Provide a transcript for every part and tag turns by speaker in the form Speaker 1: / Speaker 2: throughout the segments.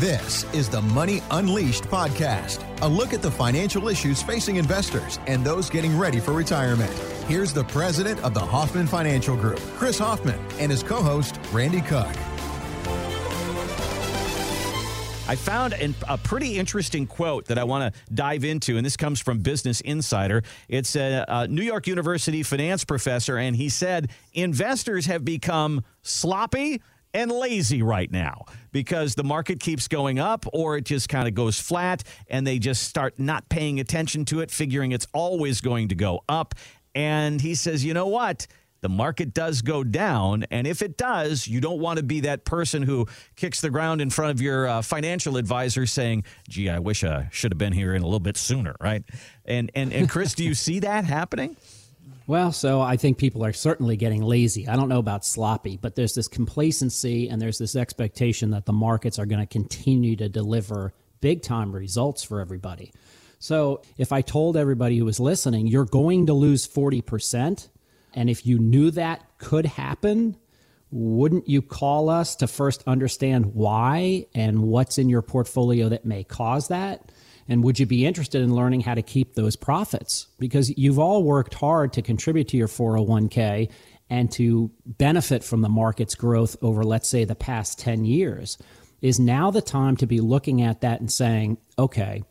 Speaker 1: This is the Money Unleashed podcast, a look at the financial issues facing investors and those getting ready for retirement. Here's the president of the Hoffman Financial Group, Chris Hoffman, and his co host, Randy Cook.
Speaker 2: I found an, a pretty interesting quote that I want to dive into, and this comes from Business Insider. It's a, a, New York University finance professor, and he said investors have become sloppy and lazy right now because the market keeps going up or it just kind of goes flat and they just start not paying attention to it, figuring it's always going to go up. And he says, you know what? the market does go down. And if it does, you don't want to be that person who kicks the ground in front of your uh, financial advisor saying, gee, I wish I should have been here in a little bit sooner, right? And, and, and Chris, do you see that happening?
Speaker 3: Well, so I think people are certainly getting lazy. I don't know about sloppy, but there's this complacency and there's this expectation that the markets are going to continue to deliver big time results for everybody. So if I told everybody who was listening, you're going to lose 40%, and if you knew that could happen, wouldn't you call us to first understand why and what's in your portfolio that may cause that? And would you be interested in learning how to keep those profits? Because you've all worked hard to contribute to your 401k and to benefit from the market's growth over, let's say, the past 10 years. Is now the time to be looking at that and saying, okay,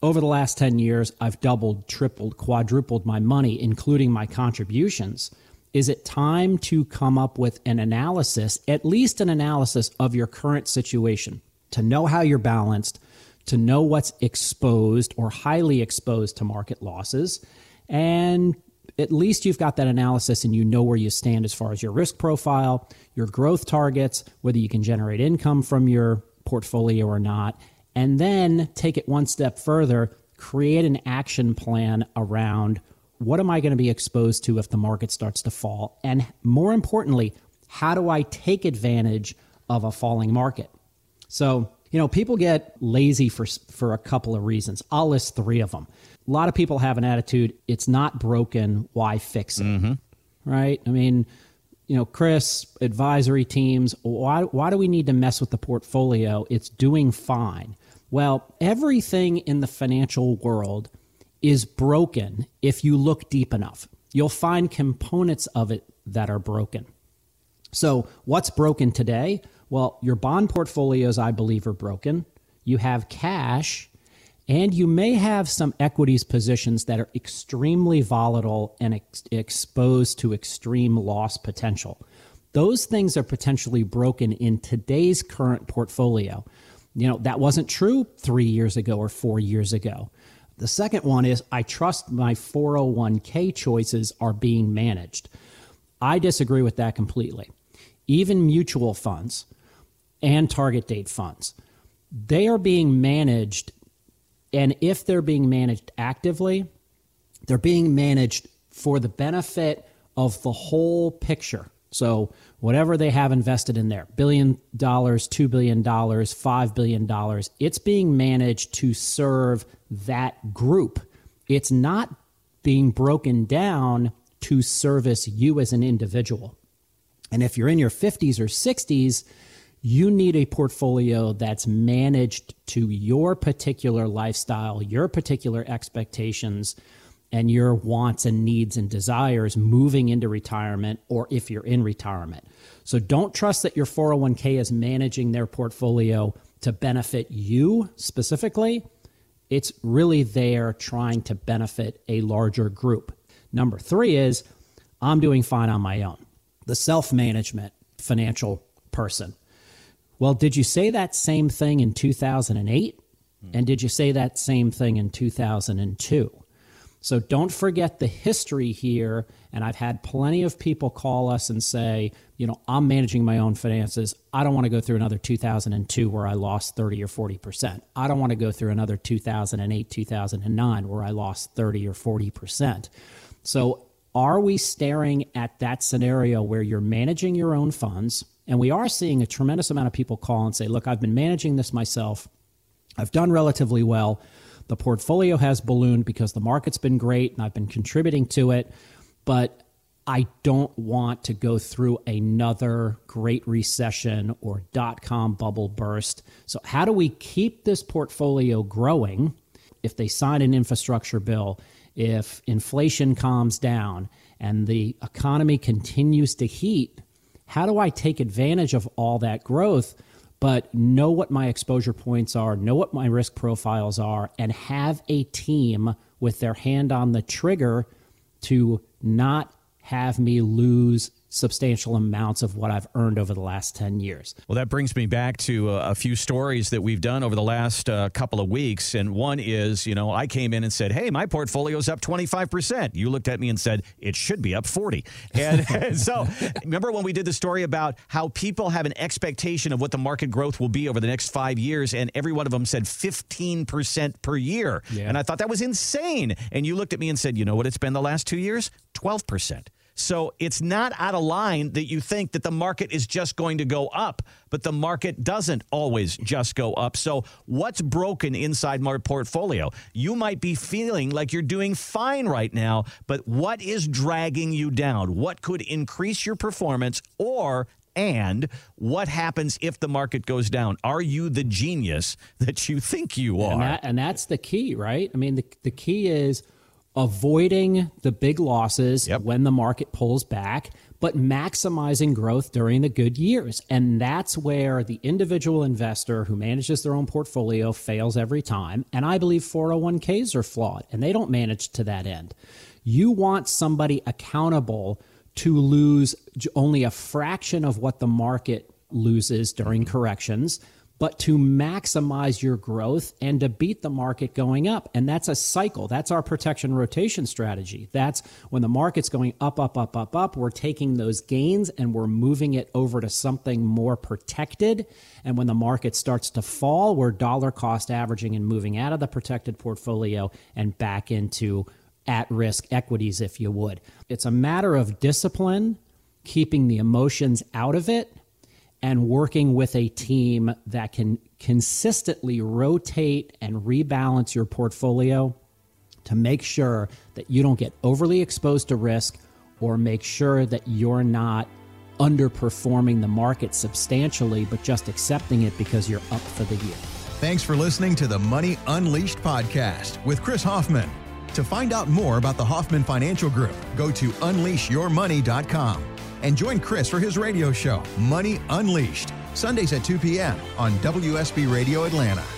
Speaker 3: over the last 10 years, I've doubled, tripled, quadrupled my money, including my contributions. Is it time to come up with an analysis, at least an analysis of your current situation, to know how you're balanced, to know what's exposed or highly exposed to market losses. And at least you've got that analysis and you know where you stand as far as your risk profile, your growth targets, whether you can generate income from your portfolio or not. And then take it one step further, create an action plan around what am I going to be exposed to if the market starts to fall? And more importantly, how do I take advantage of a falling market? So, you know, people get lazy for for a couple of reasons. I'll list three of them. A lot of people have an attitude: it's not broken, why fix it? Mm-hmm. Right? I mean, you know, Chris, advisory teams, why why do we need to mess with the portfolio? It's doing fine. Well, everything in the financial world is broken if you look deep enough. You'll find components of it that are broken. So, what's broken today? Well, your bond portfolios, I believe, are broken. You have cash, and you may have some equities positions that are extremely volatile and ex- exposed to extreme loss potential. Those things are potentially broken in today's current portfolio. You know, that wasn't true three years ago or four years ago. The second one is I trust my 401k choices are being managed. I disagree with that completely. Even mutual funds, and target date funds. They are being managed, and if they're being managed actively, they're being managed for the benefit of the whole picture. So, whatever they have invested in there billion dollars, $2 billion, $5 billion it's being managed to serve that group. It's not being broken down to service you as an individual. And if you're in your 50s or 60s, you need a portfolio that's managed to your particular lifestyle, your particular expectations, and your wants and needs and desires moving into retirement or if you're in retirement. So don't trust that your 401k is managing their portfolio to benefit you specifically. It's really there trying to benefit a larger group. Number three is I'm doing fine on my own. The self management financial person. Well, did you say that same thing in 2008? Hmm. And did you say that same thing in 2002? So don't forget the history here. And I've had plenty of people call us and say, you know, I'm managing my own finances. I don't want to go through another 2002 where I lost 30 or 40%. I don't want to go through another 2008, 2009 where I lost 30 or 40%. So are we staring at that scenario where you're managing your own funds? And we are seeing a tremendous amount of people call and say, look, I've been managing this myself. I've done relatively well. The portfolio has ballooned because the market's been great and I've been contributing to it. But I don't want to go through another great recession or dot com bubble burst. So, how do we keep this portfolio growing if they sign an infrastructure bill, if inflation calms down, and the economy continues to heat? How do I take advantage of all that growth? But know what my exposure points are, know what my risk profiles are, and have a team with their hand on the trigger to not have me lose substantial amounts of what I've earned over the last 10 years.
Speaker 2: Well, that brings me back to a, a few stories that we've done over the last uh, couple of weeks. And one is, you know, I came in and said, hey, my portfolio's up 25%. You looked at me and said, it should be up 40. And, and so remember when we did the story about how people have an expectation of what the market growth will be over the next five years, and every one of them said 15% per year. Yeah. And I thought that was insane. And you looked at me and said, you know what it's been the last two years? 12%. So it's not out of line that you think that the market is just going to go up, but the market doesn't always just go up. So what's broken inside my portfolio? You might be feeling like you're doing fine right now, but what is dragging you down? What could increase your performance or and what happens if the market goes down? Are you the genius that you think you are?
Speaker 3: And, that, and that's the key, right? I mean, the, the key is avoiding the big losses yep. when the market pulls back, but maximizing growth during the good years. And that's where the individual investor who manages their own portfolio fails every time. And I believe 401ks are flawed and they don't manage to that end. You want somebody accountable to lose only a fraction of what the market loses during corrections but to maximize your growth and to beat the market going up. And that's a cycle. That's our protection rotation strategy. That's when the market's going up, up, up, up, up, we're taking those gains and we're moving it over to something more protected. And when the market starts to fall, we're dollar cost averaging and moving out of the protected portfolio and back into at risk equities, if you would. It's a matter of discipline, keeping the emotions out of it and working with a team that can consistently rotate and rebalance your portfolio to make sure that you don't get overly exposed to risk or make sure that you're not underperforming the market substantially, but just accepting it because you're up for the year.
Speaker 1: Thanks for listening to the Money Unleashed podcast with Chris Hoffman. To find out more about the Hoffman Financial Group, go to unleashyourmoney.com and join Chris for his radio show, Money Unleashed, Sundays at 2 p.m. on WSB Radio Atlanta.